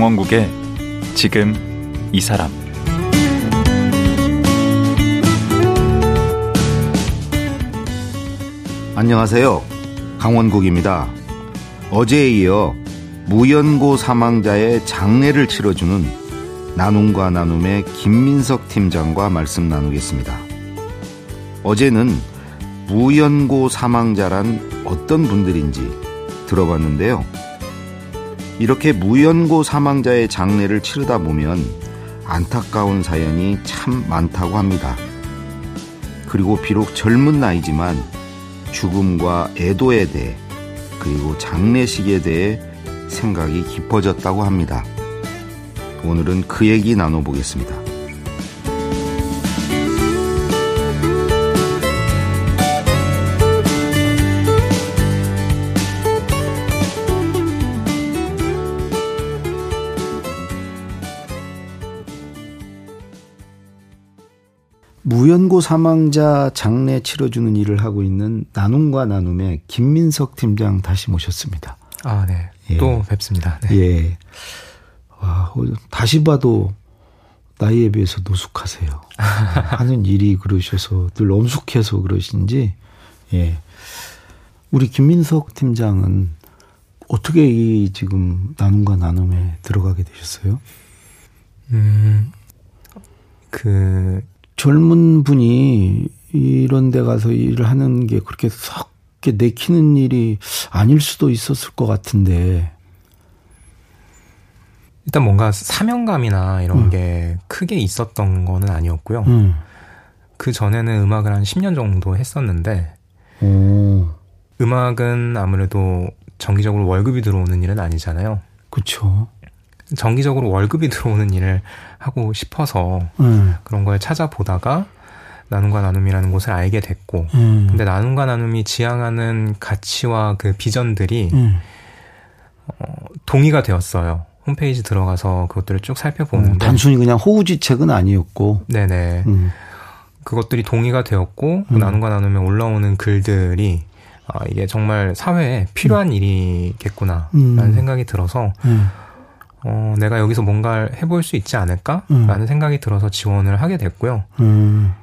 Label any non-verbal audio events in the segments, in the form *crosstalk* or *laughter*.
강원국의 지금 이 사람 안녕하세요. 강원국입니다. 어제에 이어 무연고 사망자의 장례를 치러주는 나눔과 나눔의 김민석 팀장과 말씀 나누겠습니다. 어제는 무연고 사망자란 어떤 분들인지 들어봤는데요. 이렇게 무연고 사망자의 장례를 치르다 보면 안타까운 사연이 참 많다고 합니다. 그리고 비록 젊은 나이지만 죽음과 애도에 대해 그리고 장례식에 대해 생각이 깊어졌다고 합니다. 오늘은 그 얘기 나눠보겠습니다. 사망자 장례 치러주는 일을 하고 있는 나눔과 나눔의 김민석 팀장 다시 모셨습니다. 아, 네. 예. 또 뵙습니다. 네. 예. 와, 다시 봐도 나이에 비해서 노숙하세요. *laughs* 하는 일이 그러셔서 늘 엄숙해서 그러신지, 예. 우리 김민석 팀장은 어떻게 이 지금 나눔과 나눔에 들어가게 되셨어요? 음, 그, 젊은 분이 이런 데 가서 일을 하는 게 그렇게 썩 내키는 일이 아닐 수도 있었을 것 같은데. 일단 뭔가 사명감이나 이런 음. 게 크게 있었던 거는 아니었고요. 음. 그 전에는 음악을 한 10년 정도 했었는데, 오. 음악은 아무래도 정기적으로 월급이 들어오는 일은 아니잖아요. 그렇죠. 정기적으로 월급이 *laughs* 들어오는 일을 하고 싶어서 음. 그런 걸 찾아보다가 나눔과 나눔이라는 곳을 알게 됐고, 음. 근데 나눔과 나눔이 지향하는 가치와 그 비전들이 음. 어, 동의가 되었어요. 홈페이지 들어가서 그것들을 쭉 살펴보는데 음, 단순히 그냥 호우지책은 아니었고, 네네. 음. 그것들이 동의가 되었고 그 나눔과 나눔에 올라오는 글들이 아, 이게 정말 사회에 필요한 일이겠구나라는 생각이 들어서. 어, 내가 여기서 뭔가를 해볼 수 있지 않을까라는 음. 생각이 들어서 지원을 하게 됐고요. 음.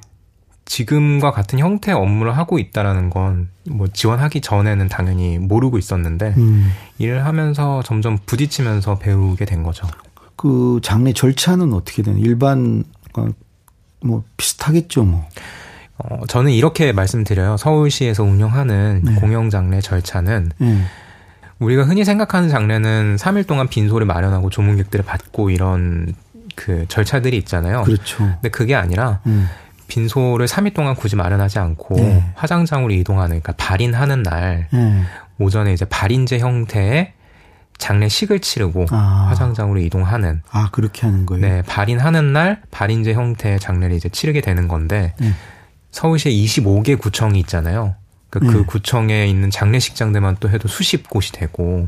지금과 같은 형태의 업무를 하고 있다라는 건 뭐 지원하기 전에는 당연히 모르고 있었는데 음. 일을 하면서 점점 부딪히면서 배우게 된 거죠. 그 장례 절차는 어떻게 되는 일반 뭐 비슷하겠죠, 뭐. 어, 저는 이렇게 말씀드려요. 서울시에서 운영하는 네. 공영장례 절차는 네. 우리가 흔히 생각하는 장례는 3일 동안 빈소를 마련하고 조문객들을 받고 이런 그 절차들이 있잖아요. 그렇죠. 근데 그게 아니라 음. 빈소를 3일 동안 굳이 마련하지 않고 네. 화장장으로 이동하는 그러니까 발인하는 날 네. 오전에 이제 발인제 형태의 장례식을 치르고 아. 화장장으로 이동하는 아 그렇게 하는 거예요. 네, 발인하는 날 발인제 형태의 장례를 이제 치르게 되는 건데 네. 서울시에 25개 구청이 있잖아요. 그, 그 네. 구청에 있는 장례식장들만 또 해도 수십 곳이 되고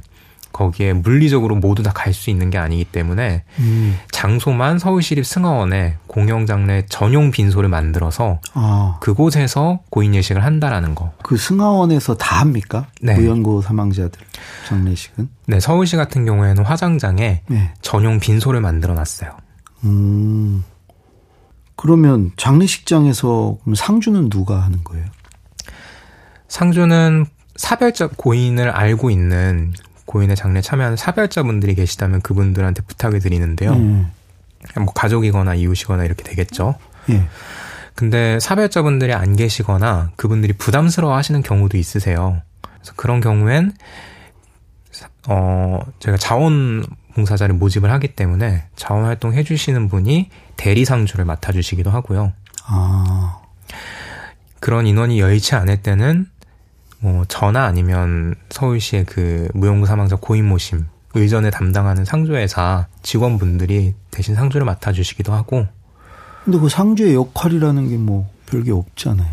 거기에 물리적으로 모두 다 갈 수 있는 게 아니기 때문에 음. 장소만 서울시립 승하원에 공영장례 전용 빈소를 만들어서 아. 그곳에서 고인 예식을 한다라는 거. 그 승하원에서 다 합니까? 네. 무연고 사망자들 장례식은? 네, 서울시 같은 경우에는 화장장에 네. 전용 빈소를 만들어 놨어요. 음. 그러면 장례식장에서 상주는 누가 하는 거예요? 상주는 사별자 고인을 알고 있는 고인의 장례 참여하는 사별자분들이 계시다면 그분들한테 부탁을 드리는데요. 음. 뭐 가족이거나 이웃이거나 이렇게 되겠죠. 예. 근데 사별자분들이 안 계시거나 그분들이 부담스러워 하시는 경우도 있으세요. 그래서 그런 경우엔 어 제가 자원봉사자를 모집을 하기 때문에 자원활동 해주시는 분이 대리상주를 맡아주시기도 하고요. 아. 그런 인원이 여의치 않을 때는 뭐 저나 아니면 서울시의 그 무용구 사망자 고인 모심 의전에 담당하는 상조회사 직원분들이 대신 상조를 맡아주시기도 하고. 근데 그 상조의 역할이라는 게 뭐 별게 없잖아요.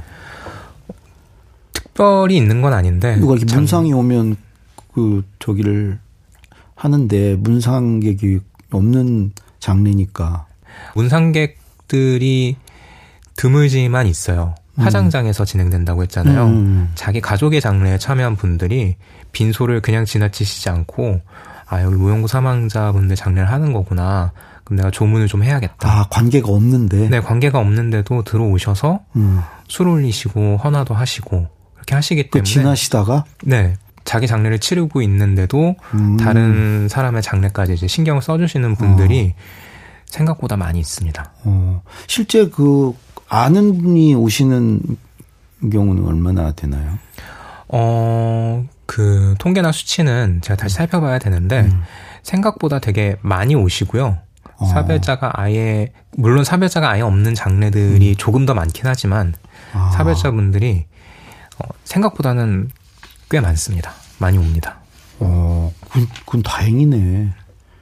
특별히 있는 건 아닌데. 누가 이렇게 문상이 오면 그 저기를 하는데 문상객이 없는 장례니까. 문상객들이 드물지만 있어요. 화장장에서 진행된다고 했잖아요. 음. 자기 가족의 장례에 참여한 분들이 빈소를 그냥 지나치시지 않고 아 여기 무용고 사망자분들 장례를 하는 거구나. 그럼 내가 조문을 좀 해야겠다. 아 관계가 없는데. 네 관계가 없는데도 들어오셔서 음. 술 올리시고 헌화도 하시고 그렇게 하시기 그 때문에 그 지나시다가 네 자기 장례를 치르고 있는데도 음. 다른 사람의 장례까지 이제 신경을 써주시는 분들이 어. 생각보다 많이 있습니다. 어. 실제 그 아는 분이 오시는 경우는 얼마나 되나요? 어, 그 통계나 수치는 제가 다시 살펴봐야 되는데 음. 생각보다 되게 많이 오시고요. 어. 사별자가 아예 물론 사별자가 아예 없는 장례들이 음. 조금 더 많긴 하지만 아. 사별자분들이 어, 생각보다는 꽤 많습니다. 많이 옵니다. 어, 그건, 그건 다행이네.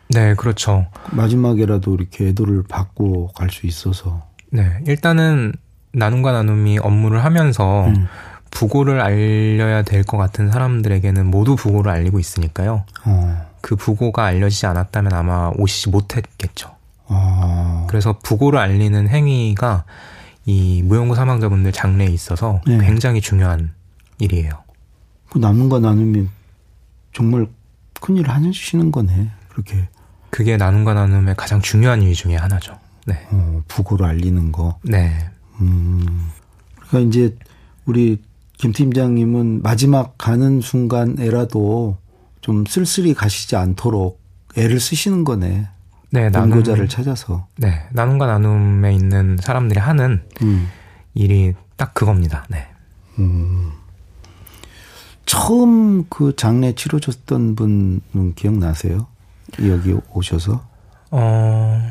네, 그렇죠. 마지막에라도 이렇게 애도를 받고 갈 수 있어서. 네, 일단은 나눔과 나눔이 업무를 하면서 음. 부고를 알려야 될 것 같은 사람들에게는 모두 부고를 알리고 있으니까요. 어. 그 부고가 알려지지 않았다면 아마 오시지 못했겠죠. 어. 그래서 부고를 알리는 행위가 이 무용고 사망자분들 장례에 있어서 네. 굉장히 중요한 일이에요. 그 나눔과 나눔이 정말 큰 일을 하시는 거네. 그렇게. 그게 나눔과 나눔의 가장 중요한 이유 중에 하나죠. 네. 어, 부고를 알리는 거. 네. 음. 그러니까 이제 우리 김 팀장님은 마지막 가는 순간에라도 좀 쓸쓸히 가시지 않도록 애를 쓰시는 거네. 네, 연고자를 찾아서. 네, 나눔과 나눔에 있는 사람들이 하는 음. 일이 딱 그겁니다. 네. 음. 처음 그 장례 치러줬던 분은 기억나세요? 여기 오셔서? 어,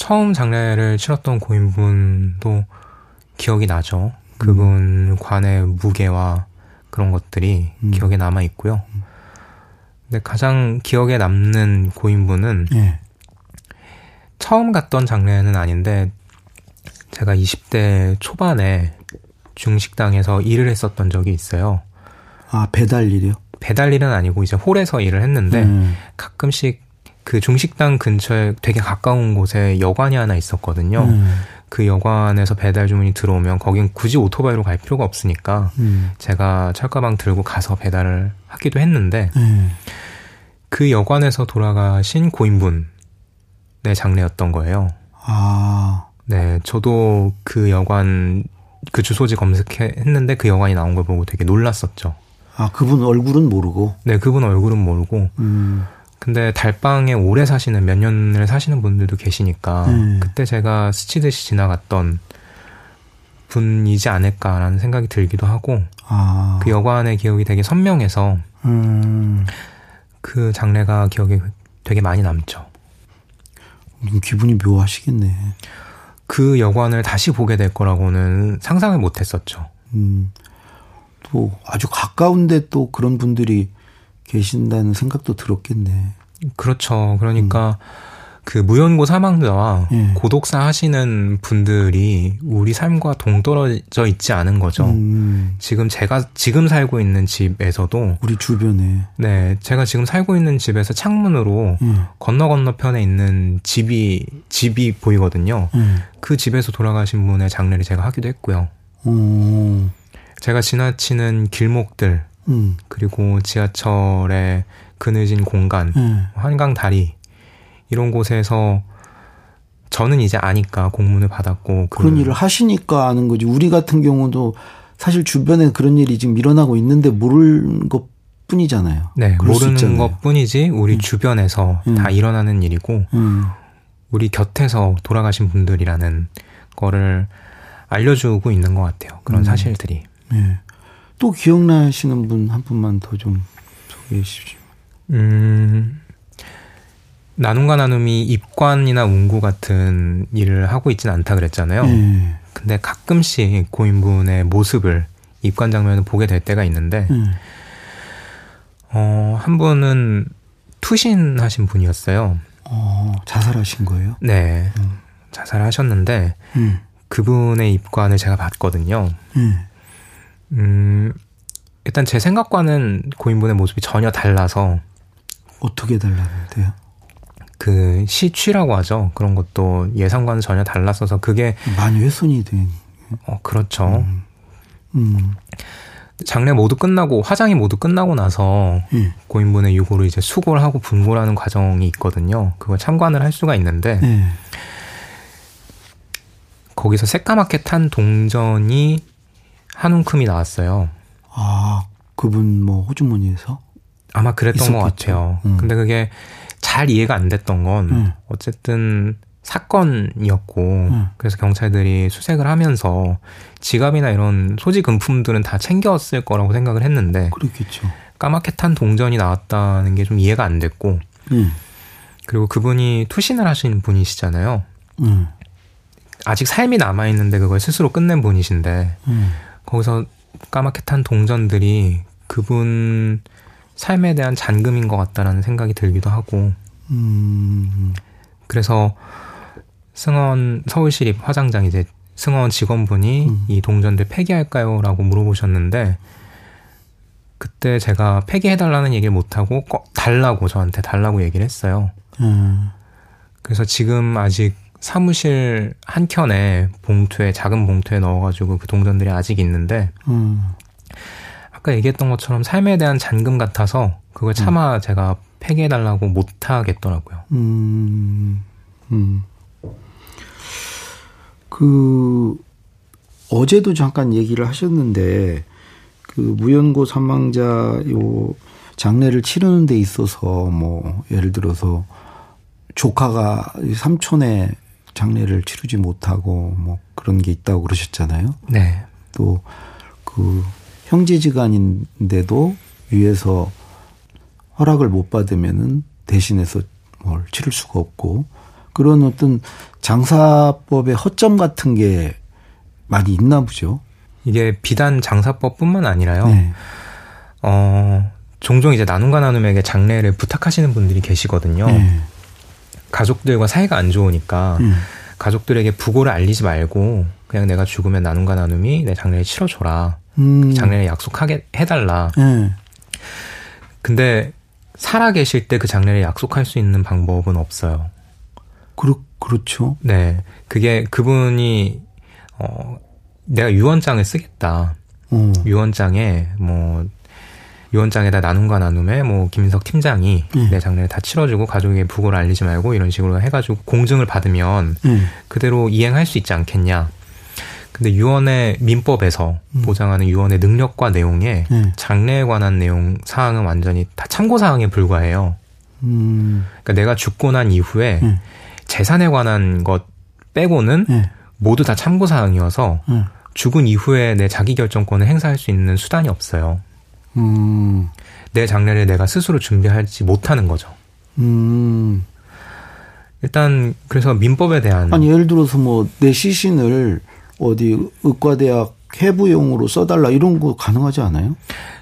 처음 장례를 치렀던 고인분도 기억이 나죠. 그분 음. 관의 무게와 그런 것들이 음. 기억에 남아 있고요. 근데 가장 기억에 남는 고인분은 예. 처음 갔던 장례는 아닌데 제가 20대 초반에 중식당에서 일을 했었던 적이 있어요. 아 배달 일이요? 배달 일은 아니고 이제 홀에서 일을 했는데 음. 가끔씩 그 중식당 근처에 되게 가까운 곳에 여관이 하나 있었거든요. 음. 그 여관에서 배달 주문이 들어오면 거긴 굳이 오토바이로 갈 필요가 없으니까 음. 제가 철가방 들고 가서 배달을 하기도 했는데 음. 그 여관에서 돌아가신 고인분의 장례였던 거예요. 아. 네, 저도 그 여관 그 주소지 검색했는데 그 여관이 나온 걸 보고 되게 놀랐었죠. 아, 그분 얼굴은 모르고? 네, 그분 얼굴은 모르고. 음. 근데 달방에 오래 사시는 몇 년을 사시는 분들도 계시니까 음. 그때 제가 스치듯이 지나갔던 분이지 않을까라는 생각이 들기도 하고 아. 그 여관의 기억이 되게 선명해서 음. 그 장례가 기억에 되게 많이 남죠. 기분이 묘하시겠네. 그 여관을 다시 보게 될 거라고는 상상을 못 했었죠. 음. 또 아주 가까운데 또 그런 분들이 계신다는 생각도 들었겠네. 그렇죠. 그러니까 음. 그 무연고 사망자와 예. 고독사 하시는 분들이 우리 삶과 동떨어져 있지 않은 거죠. 음. 지금 제가 지금 살고 있는 집에서도 우리 주변에 네, 제가 지금 살고 있는 집에서 창문으로 예. 건너 건너편에 있는 집이 집이 보이거든요. 예. 그 집에서 돌아가신 분의 장례를 제가 하기도 했고요. 오. 제가 지나치는 길목들 음. 그리고 지하철의 그늘진 공간, 음. 한강 다리 이런 곳에서 저는 이제 아니까 공문을 받았고 그 그런 일을 하시니까 아는 거지. 우리 같은 경우도 사실 주변에 그런 일이 지금 일어나고 있는데 모를 것 뿐이잖아요. 네, 모르는 것 뿐이지 우리 음. 주변에서 음. 다 일어나는 일이고 음. 우리 곁에서 돌아가신 분들이라는 거를 알려주고 있는 것 같아요. 그런 음. 사실들이. 네. 또 기억나시는 분 한 분만 더 좀 소개해 주십시오. 음, 나눔과 나눔이 입관이나 운구 같은 일을 하고 있지는 않다 그랬잖아요. 네. 근데 가끔씩 고인분의 모습을 입관 장면을 보게 될 때가 있는데, 네. 어, 한 분은 투신하신 분이었어요. 어, 자살하신 거예요? 네. 음. 자살하셨는데, 음. 그분의 입관을 제가 봤거든요. 음. 음, 일단 제 생각과는 고인분의 모습이 전혀 달라서 어떻게 달랐는데요? 그 시취라고 하죠. 그런 것도 예상과는 전혀 달랐어서 그게 많이 훼손이 된. 어 그렇죠. 음. 음. 장례 모두 끝나고 화장이 모두 끝나고 나서 예. 고인분의 유고를 이제 수고를 하고 분고하는 과정이 있거든요. 그걸 참관을 할 수가 있는데 예. 거기서 새까맣게 탄 동전이 한 움큼이 나왔어요. 아 그분 뭐 호주머니에서 아마 그랬던 있었겠죠. 것 같아요. 음. 근데 그게 잘 이해가 안 됐던 건 음. 어쨌든 사건이었고 음. 그래서 경찰들이 수색을 하면서 지갑이나 이런 소지 금품들은 다 챙겼을 거라고 생각을 했는데 그렇겠죠. 까맣게 탄 동전이 나왔다는 게 좀 이해가 안 됐고 음. 그리고 그분이 투신을 하신 분이시잖아요. 음. 아직 삶이 남아 있는데 그걸 스스로 끝낸 분이신데 음. 거기서 까맣게 탄 동전들이 그분 삶에 대한 잔금인 것 같다라는 생각이 들기도 하고 음. 그래서 승원 서울시립 화장장 이제 승원 직원분이 음. 이 동전들 폐기할까요?라고 물어보셨는데 그때 제가 폐기해달라는 얘기를 못하고 꼭 달라고 저한테 달라고 얘기를 했어요. 음. 그래서 지금 아직 사무실 한 켠에 봉투에 작은 봉투에 넣어가지고 그 동전들이 아직 있는데 음. 아까 얘기했던 것처럼 삶에 대한 잔금 같아서 그걸 차마 음. 제가 폐기해달라고 못하겠더라고요. 음. 음. 그 어제도 잠깐 얘기를 하셨는데 그 무연고 사망자 요 장례를 치르는 데 있어서 뭐 예를 들어서 조카가 삼촌의 장례를 치르지 못하고 뭐 그런 게 있다고 그러셨잖아요. 네. 또 그 형제지간인데도 위에서 허락을 못 받으면은 대신해서 뭘 치를 수가 없고 그런 어떤 장사법의 허점 같은 게 많이 있나 보죠. 이게 비단 장사법뿐만 아니라요. 네. 어, 종종 이제 나눔과 나눔에게 장례를 부탁하시는 분들이 계시거든요. 네. 가족들과 사이가 안 좋으니까 음. 가족들에게 부고를 알리지 말고 그냥 내가 죽으면 나눔과 나눔이 내 장례를 치러줘라. 음. 장례를 약속하게 해달라. 음. 근데 살아 계실 때 그 장례를 약속할 수 있는 방법은 없어요. 그렇, 그렇죠. 네. 그게 그분이, 어, 내가 유언장을 쓰겠다. 음. 유언장에 뭐 유언장에다 나눔과 나눔에 뭐 김인석 팀장이 음. 내 장례를 다 치러주고 가족에게 부고를 알리지 말고 이런 식으로 해가지고 공증을 받으면 음. 그대로 이행할 수 있지 않겠냐. 근데 유언의 민법에서 음. 보장하는 유언의 능력과 내용에 음. 장례에 관한 내용 사항은 완전히 다 참고 사항에 불과해요. 음. 그러니까 내가 죽고 난 이후에 음. 재산에 관한 것 빼고는 모두 다 참고 사항이어서 죽은 이후에 내 자기 결정권을 행사할 수 있는 수단이 없어요. 음. 내 장례를 내가 스스로 준비하지 못하는 거죠. 음. 일단 그래서 민법에 대한 아니 예를 들어서 뭐 내 시신을 어디 의과대학 해부용으로 써달라 이런 거 가능하지 않아요?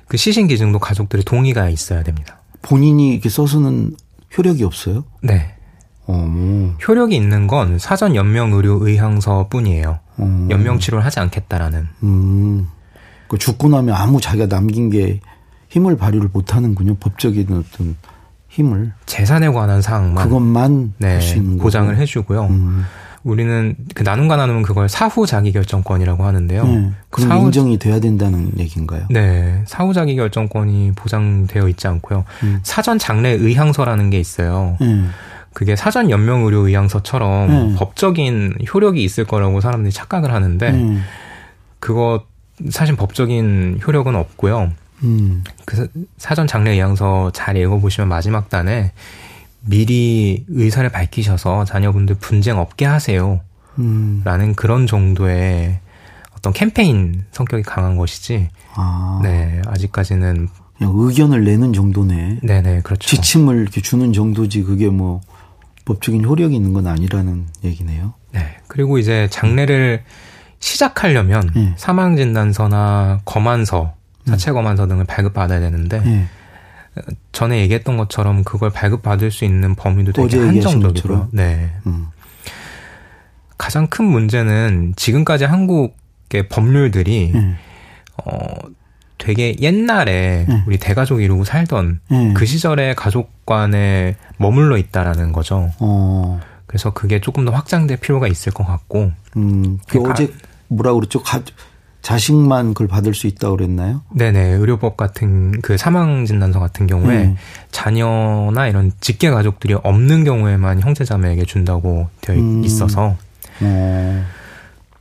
그 시신 기증도 가족들의 동의가 있어야 됩니다. 본인이 이렇게 써서는 효력이 없어요? 네. 어. 효력이 있는 건 사전 연명 의료 의향서뿐이에요. 어. 연명 치료를 하지 않겠다라는. 음. 그 죽고 나면 아무 자기가 남긴 게 힘을 발휘를 못 하는군요. 법적인 어떤 힘을. 재산에 관한 사항만. 그것만 네, 보장을 거고. 해주고요. 음. 우리는 그 나눔과 나눔은 그걸 사후 자기 결정권이라고 하는데요. 네, 그럼 사후, 인정이 돼야 된다는 얘기인가요? 네, 사후 자기 결정권이 보장되어 있지 않고요. 음. 사전 장례 의향서라는 게 있어요. 음. 그게 사전 연명 의료 의향서처럼 음. 법적인 효력이 있을 거라고 사람들이 착각을 하는데 음. 그거 사실 법적인 효력은 없고요. 음. 그 사전 장례 의향서 잘 읽어보시면 마지막 단에 미리 의사를 밝히셔서 자녀분들 분쟁 없게 하세요. 음. 라는 그런 정도의 어떤 캠페인 성격이 강한 것이지. 아. 네, 아직까지는. 그냥 의견을 내는 정도네. 네네, 그렇죠. 지침을 이렇게 주는 정도지 그게 뭐 법적인 효력이 있는 건 아니라는 얘기네요. 네. 그리고 이제 장례를 시작하려면 네. 사망 진단서나 검안서 사체 검안서 등을 발급받아야 되는데 네. 전에 얘기했던 것처럼 그걸 발급받을 수 있는 범위도 되게 한정적이고요. 네. 음. 가장 큰 문제는 지금까지 한국의 법률들이 네. 어 되게 옛날에 네. 우리 대가족 이루고 살던 네. 그 시절의 가족 관에 머물러 있다라는 거죠. 어. 그래서 그게 조금 더 확장될 필요가 있을 것 같고. 음, 그 어제 뭐라 그랬죠? 가, 자식만 그걸 받을 수 있다고 그랬나요? 네네. 의료법 같은 그 사망 진단서 같은 경우에 음. 자녀나 이런 직계 가족들이 없는 경우에만 형제자매에게 준다고 되어 음. 있어서 어.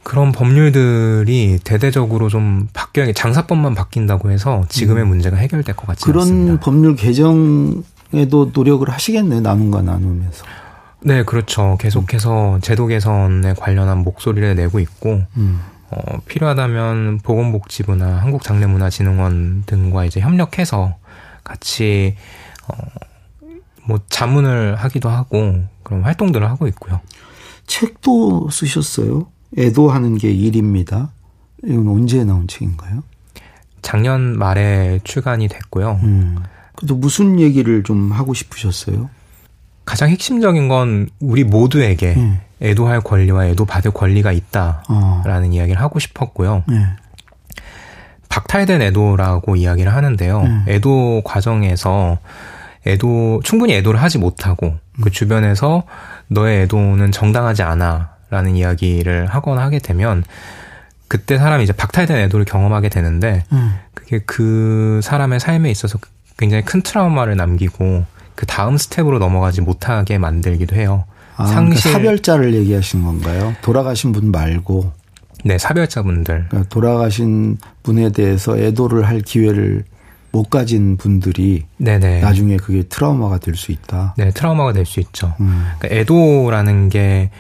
그런 법률들이 대대적으로 좀 바뀌어 장사법만 바뀐다고 해서 지금의 음. 문제가 해결될 것 같지 그런 않습니다. 그런 법률 개정에도 노력을 하시겠네 나눔과 나누면서. 네, 그렇죠. 계속해서 음. 제도 개선에 관련한 목소리를 내고 있고 음. 어, 필요하다면 보건복지부나 한국장례문화진흥원 등과 이제 협력해서 같이 어, 뭐 자문을 하기도 하고 그런 활동들을 하고 있고요. 책도 쓰셨어요? 애도하는 게 일입니다. 이건 언제 나온 책인가요? 작년 말에 출간이 됐고요. 음. 그래도 무슨 얘기를 좀 하고 싶으셨어요? 가장 핵심적인 건 우리 모두에게 음. 애도할 권리와 애도받을 권리가 있다라는 어. 이야기를 하고 싶었고요. 네. 박탈된 애도라고 이야기를 하는데요. 네. 애도 과정에서 애도 충분히 애도를 하지 못하고 음. 그 주변에서 너의 애도는 정당하지 않아라는 이야기를 하거나 하게 되면 그때 사람이 이제 박탈된 애도를 경험하게 되는데 음. 그게 그 사람의 삶에 있어서 굉장히 큰 트라우마를 남기고 그 다음 스텝으로 넘어가지 못하게 만들기도 해요. 아, 상실 그러니까 사별자를 얘기하신 건가요? 돌아가신 분 말고. 네, 사별자분들. 그러니까 돌아가신 분에 대해서 애도를 할 기회를 못 가진 분들이 네네. 나중에 그게 트라우마가 될 수 있다. 네, 트라우마가 될 수 있죠. 음. 그러니까 애도라는 게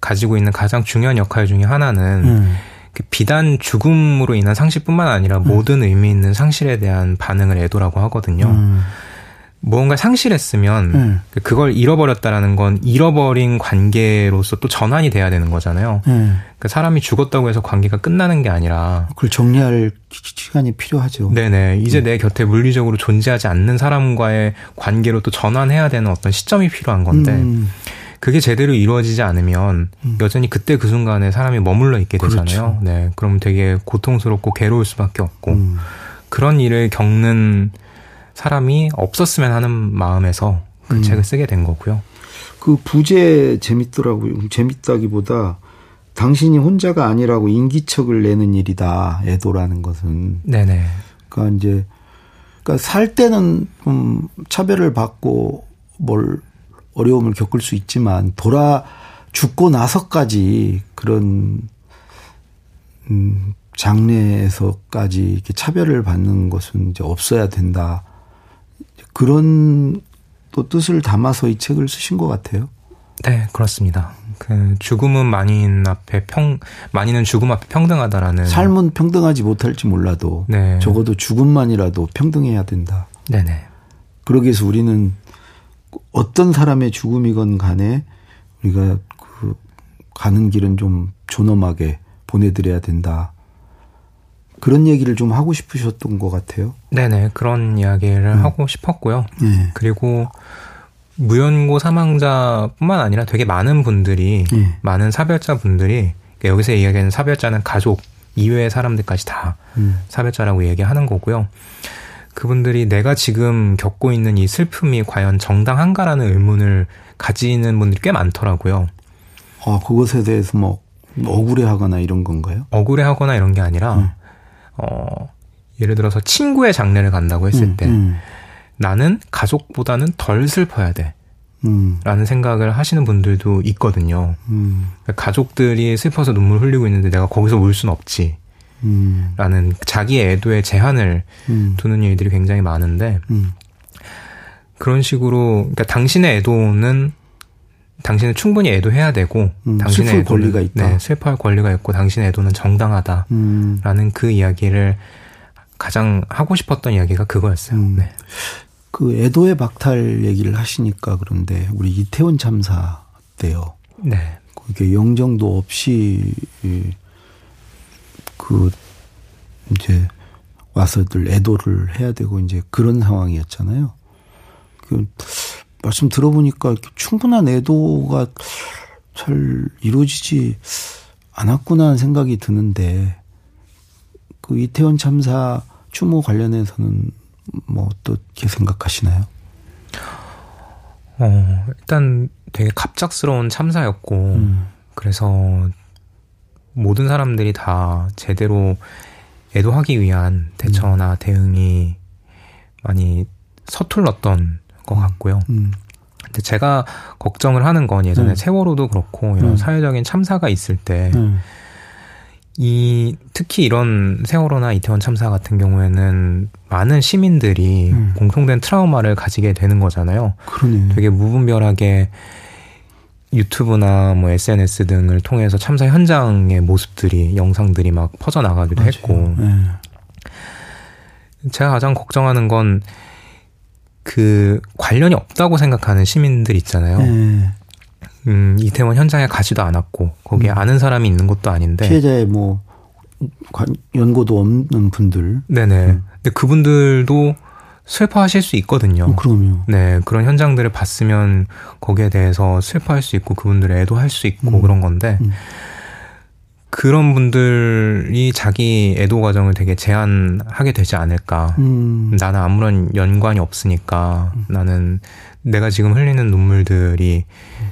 가지고 있는 가장 중요한 역할 중에 하나는 음. 그 비단 죽음으로 인한 상실뿐만 아니라 음. 모든 의미 있는 상실에 대한 반응을 애도라고 하거든요. 음. 무언가 상실했으면 음. 그걸 잃어버렸다라는 건 잃어버린 관계로서 또 전환이 돼야 되는 거잖아요. 음. 그 사람이 죽었다고 해서 관계가 끝나는 게 아니라 그걸 정리할 시간이 필요하죠. 네네. 이제 음. 내 곁에 물리적으로 존재하지 않는 사람과의 관계로 또 전환해야 되는 어떤 시점이 필요한 건데 음. 그게 제대로 이루어지지 않으면 음. 여전히 그때 그 순간에 사람이 머물러 있게 되잖아요. 그렇죠. 네. 그럼 되게 고통스럽고 괴로울 수밖에 없고 음. 그런 일을 겪는 사람이 없었으면 하는 마음에서 그 음. 책을 쓰게 된 거고요. 그 부제 재밌더라고요. 재밌다기보다 당신이 혼자가 아니라고 인기척을 내는 일이다. 애도라는 것은. 네네. 그러니까 이제 그러니까 살 때는 좀 차별을 받고 뭘 어려움을 겪을 수 있지만 돌아 죽고 나서까지 그런 음 장래에서까지 이렇게 차별을 받는 것은 이제 없어야 된다. 그런 또 뜻을 담아서 이 책을 쓰신 것 같아요. 네, 그렇습니다. 그 죽음은 만인 앞에 평 만인은 죽음 앞에 평등하다라는 삶은 평등하지 못할지 몰라도 네. 적어도 죽음만이라도 평등해야 된다. 네 네. 그러기 위해서 우리는 어떤 사람의 죽음이건 간에 우리가 그 가는 길은 좀 존엄하게 보내드려야 된다. 그런 얘기를 좀 하고 싶으셨던 것 같아요. 네네 그런 이야기를 음. 하고 싶었고요. 네. 그리고 무연고 사망자뿐만 아니라 되게 많은 분들이 네. 많은 사별자 분들이 그러니까 여기서 이야기하는 사별자는 가족 이외의 사람들까지 다 음. 사별자라고 얘기하는 거고요. 그분들이 내가 지금 겪고 있는 이 슬픔이 과연 정당한가라는 의문을 가지는 분들이 꽤 많더라고요. 아, 그것에 대해서 뭐 억울해하거나 이런 건가요? 억울해하거나 이런 게 아니라 음. 어, 예를 들어서 친구의 장례를 간다고 했을 음, 때 음. 나는 가족보다는 덜 슬퍼야 돼. 음. 라는 생각을 하시는 분들도 있거든요. 음. 그러니까 가족들이 슬퍼서 눈물 흘리고 있는데 내가 거기서 울 수는 없지. 음. 라는 자기의 애도에 제한을 음. 두는 일들이 굉장히 많은데, 그런 식으로, 그러니까 당신의 애도는 당신은 충분히 애도해야 되고 음, 당신의 애도는, 권리가 있다. 네, 슬퍼할 권리가 있고 당신의 애도는 정당하다라는 음. 그 이야기를 가장 하고 싶었던 이야기가 그거였어요. 음. 네. 그 애도의 박탈 얘기를 하시니까 그런데 우리 이태원 참사 때요. 네. 그게 영정도 없이 그 이제 와서들 애도를 해야 되고 이제 그런 상황이었잖아요. 그 말씀 들어보니까 충분한 애도가 잘 이루어지지 않았구나 하는 생각이 드는데 그 이태원 참사 추모 관련해서는 뭐 어떻게 생각하시나요? 어, 일단 되게 갑작스러운 참사였고, 음. 그래서 모든 사람들이 다 제대로 애도하기 위한 대처나 음. 대응이 많이 서툴렀던 것 음. 같고요. 음. 근데 제가 걱정을 하는 건 예전에 음. 세월호도 그렇고 이런 음. 사회적인 참사가 있을 때, 음. 이, 특히 이런 세월호나 이태원 참사 같은 경우에는 많은 시민들이 음. 공통된 트라우마를 가지게 되는 거잖아요. 그러네. 되게 무분별하게 유튜브나 뭐 SNS 등을 통해서 참사 현장의 모습들이, 영상들이 막 퍼져나가기도 맞아요. 했고. 네. 제가 가장 걱정하는 건 그 관련이 없다고 생각하는 시민들 있잖아요. 네. 음, 이태원 현장에 가지도 않았고 거기에 음. 아는 사람이 있는 것도 아닌데 피해자의 뭐 연고도 없는 분들. 네네. 음. 근데 그분들도 슬퍼하실 수 있거든요. 어, 그럼요. 네, 그런 현장들을 봤으면 거기에 대해서 슬퍼할 수 있고 그분들을 애도할 수 있고 음. 그런 건데 음. 그런 분들이 자기 애도 과정을 되게 제한하게 되지 않을까. 음. 나는 아무런 연관이 없으니까 음. 나는 내가 지금 흘리는 눈물들이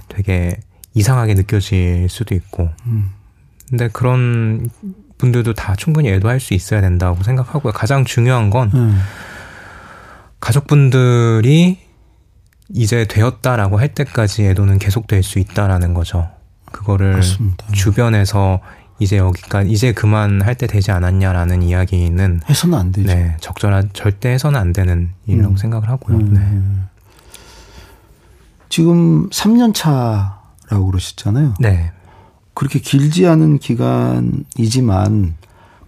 되게 이상하게 느껴질 수도 있고. 음. 근데 그런 분들도 다 충분히 애도할 수 있어야 된다고 생각하고요. 가장 중요한 건 음. 가족분들이 이제 되었다라고 할 때까지 애도는 계속될 수 있다라는 거죠. 그거를 그렇습니다. 주변에서 이제 여기까지 이제 그만 할 때 되지 않았냐라는 이야기는 해서는 안 되죠. 네, 적절한 절대 해서는 안 되는 일이라고 음. 생각을 하고요. 음. 네. 지금 3년 차라고 그러셨잖아요. 네. 그렇게 길지 않은 기간이지만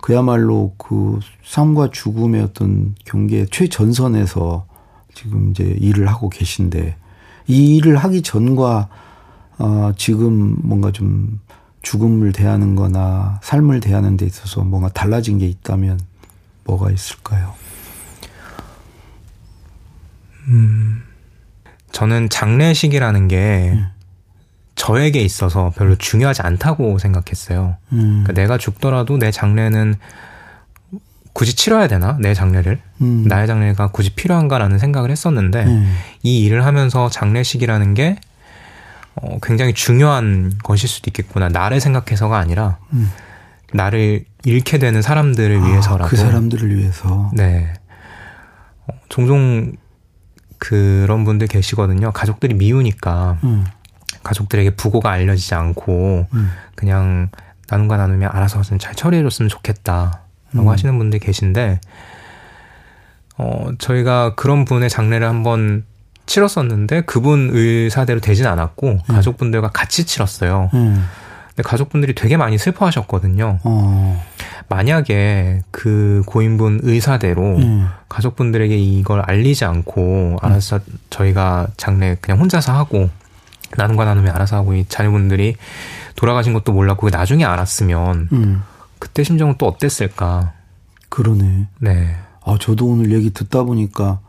그야말로 그 삶과 죽음의 어떤 경계 최전선에서 지금 이제 일을 하고 계신데 이 일을 하기 전과 어 지금 뭔가 좀 죽음을 대하는 거나 삶을 대하는 데 있어서 뭔가 달라진 게 있다면 뭐가 있을까요? 음, 저는 장례식이라는 게 음. 저에게 있어서 별로 중요하지 않다고 생각했어요. 음. 그러니까 내가 죽더라도 내 장례는 굳이 치러야 되나? 내 장례를? 음. 나의 장례가 굳이 필요한가라는 생각을 했었는데, 음. 이 일을 하면서 장례식이라는 게 어, 굉장히 중요한 것일 수도 있겠구나. 나를 생각해서가 아니라 음. 나를 잃게 되는 사람들을 아, 위해서라도. 그 사람들을 위해서. 네. 어, 종종 그런 분들 계시거든요. 가족들이 미우니까 음. 가족들에게 부고가 알려지지 않고 음. 그냥 나눔과 나누면 알아서 좀잘 처리해줬으면 좋겠다라고 음. 하시는 분들 계신데 어, 저희가 그런 분의 장례를 한번 치렀었는데 그분 의사대로 되진 않았고 음. 가족분들과 같이 치렀어요. 음. 근데 가족분들이 되게 많이 슬퍼하셨거든요. 어. 만약에 그 고인분 의사대로 음. 가족분들에게 이걸 알리지 않고 알아서 저희가 장례 그냥 혼자서 하고 나눔과 나눔이 알아서 하고 이 자녀분들이 돌아가신 것도 몰랐고 나중에 알았으면 음. 그때 심정은 또 어땠을까? 그러네. 네. 아 저도 오늘 얘기 듣다 보니까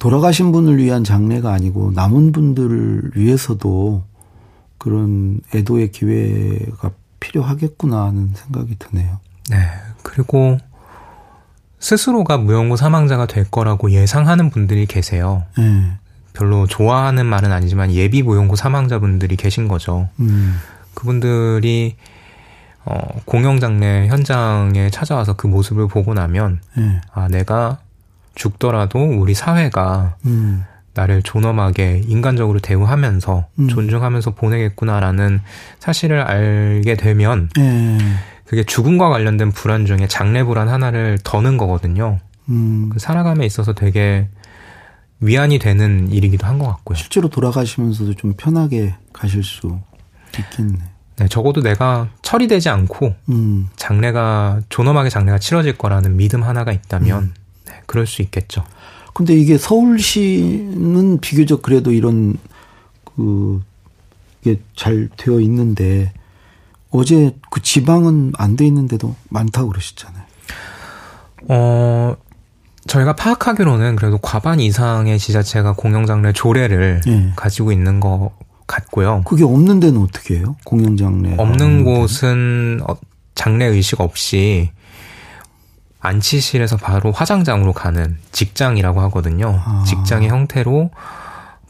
돌아가신 분을 위한 장례가 아니고 남은 분들을 위해서도 그런 애도의 기회가 필요하겠구나 하는 생각이 드네요. 네. 그리고 스스로가 무용고 사망자가 될 거라고 예상하는 분들이 계세요. 네. 별로 좋아하는 말은 아니지만 예비 무용고 사망자분들이 계신 거죠. 음. 그분들이 어, 공영장례 현장에 찾아와서 그 모습을 보고 나면 네. 아 내가 죽더라도 우리 사회가 음. 나를 존엄하게 인간적으로 대우하면서 음. 존중하면서 보내겠구나라는 사실을 알게 되면 예. 그게 죽음과 관련된 불안 중에 장래 불안 하나를 더는 거거든요. 음. 그 살아감에 있어서 되게 위안이 되는 일이기도 한 것 같고요. 실제로 돌아가시면서도 좀 편하게 가실 수 있겠네. 네, 적어도 내가 처리되지 않고 음. 장례가 존엄하게 장례가 치러질 거라는 믿음 하나가 있다면 음. 그럴 수 있겠죠. 근데 이게 서울시는 비교적 그래도 이런 그 이게 잘 되어 있는데 어제 그 지방은 안 돼 있는데도 많다고 그러셨잖아요. 어 저희가 파악하기로는 그래도 과반 이상의 지자체가 공영장례 조례를 네. 가지고 있는 것 같고요. 그게 없는 데는 어떻게 해요? 공영장례 없는 곳은 어, 장례 의식 없이 안치실에서 바로 화장장으로 가는 직장이라고 하거든요. 아. 직장의 형태로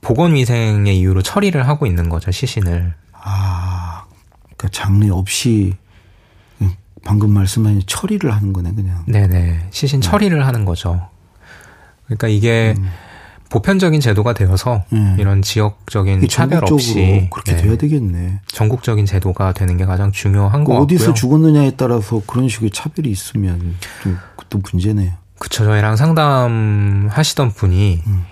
보건위생의 이유로 처리를 하고 있는 거죠, 시신을. 아, 그러니까 장례 없이 방금 말씀하신 처리를 하는 거네 그냥. 네네 시신 네. 처리를 하는 거죠. 그러니까 이게 음. 보편적인 제도가 되어서 네. 이런 지역적인 차별 없이 그렇게 네. 돼야 되겠네. 전국적인 제도가 되는 게 가장 중요한 거 같고요. 어디서 죽었느냐에 따라서 그런 식의 차별이 있으면 좀 그것도 문제네요. 그쵸 저희랑 상담하시던 분이 음.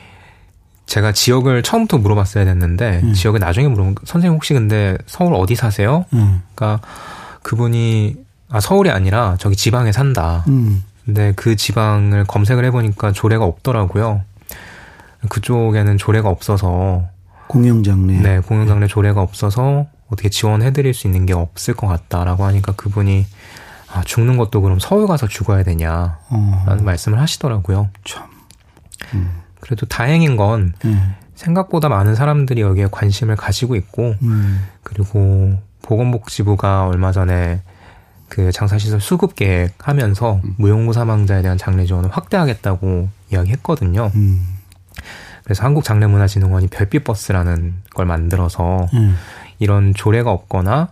제가 지역을 처음부터 물어봤어야 됐는데 음. 지역을 나중에 물어본 선생님 혹시 근데 서울 어디 사세요? 음. 그러니까 그분이 아 서울이 아니라 저기 지방에 산다. 음. 근데 그 지방을 검색을 해보니까 조례가 없더라고요. 그쪽에는 조례가 없어서 공영장례 네 공영장례 조례가 없어서 어떻게 지원해드릴 수 있는 게 없을 것 같다라고 하니까 그분이 아 죽는 것도 그럼 서울 가서 죽어야 되냐라는 어. 말씀을 하시더라고요. 참. 음. 그래도 다행인 건 음. 생각보다 많은 사람들이 여기에 관심을 가지고 있고 음. 그리고 보건복지부가 얼마 전에 그 장사시설 수급 계획 하면서 음. 무용고 사망자에 대한 장례 지원을 확대하겠다고 이야기했거든요. 음. 그래서 한국장례문화진흥원이 별빛 버스라는 걸 만들어서 음. 이런 조례가 없거나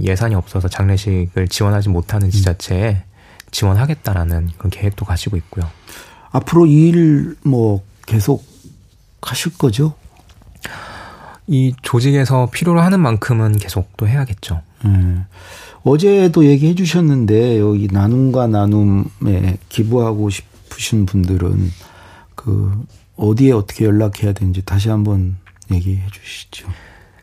예산이 없어서 장례식을 지원하지 못하는 음. 지자체에 지원하겠다라는 그런 계획도 가지고 있고요. 앞으로 이 일 뭐 계속 하실 거죠? 이 조직에서 필요로 하는 만큼은 계속 또 해야겠죠. 음. 어제도 얘기해 주셨는데 여기 나눔과 나눔에 기부하고 싶으신 분들은 그 어디에 어떻게 연락해야 되는지 다시 한번 얘기해 주시죠.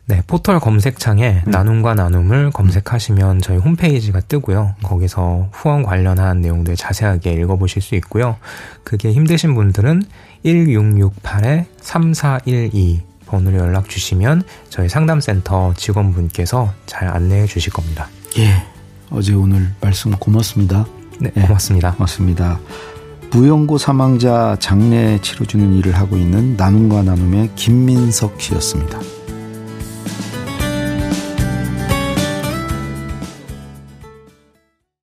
네, 포털 검색창에 음. 나눔과 나눔을 검색하시면 저희 홈페이지가 뜨고요. 거기서 후원 관련한 내용들 자세하게 읽어보실 수 있고요. 그게 힘드신 분들은 1668-3412 번호로 연락 주시면 저희 상담센터 직원분께서 잘 안내해 주실 겁니다. 예. 어제 오늘 말씀 고맙습니다. 네, 고맙습니다. 고맙습니다. 무용고 사망자 장례 치러주는 일을 하고 있는 나눔과 나눔의 김민석 씨였습니다.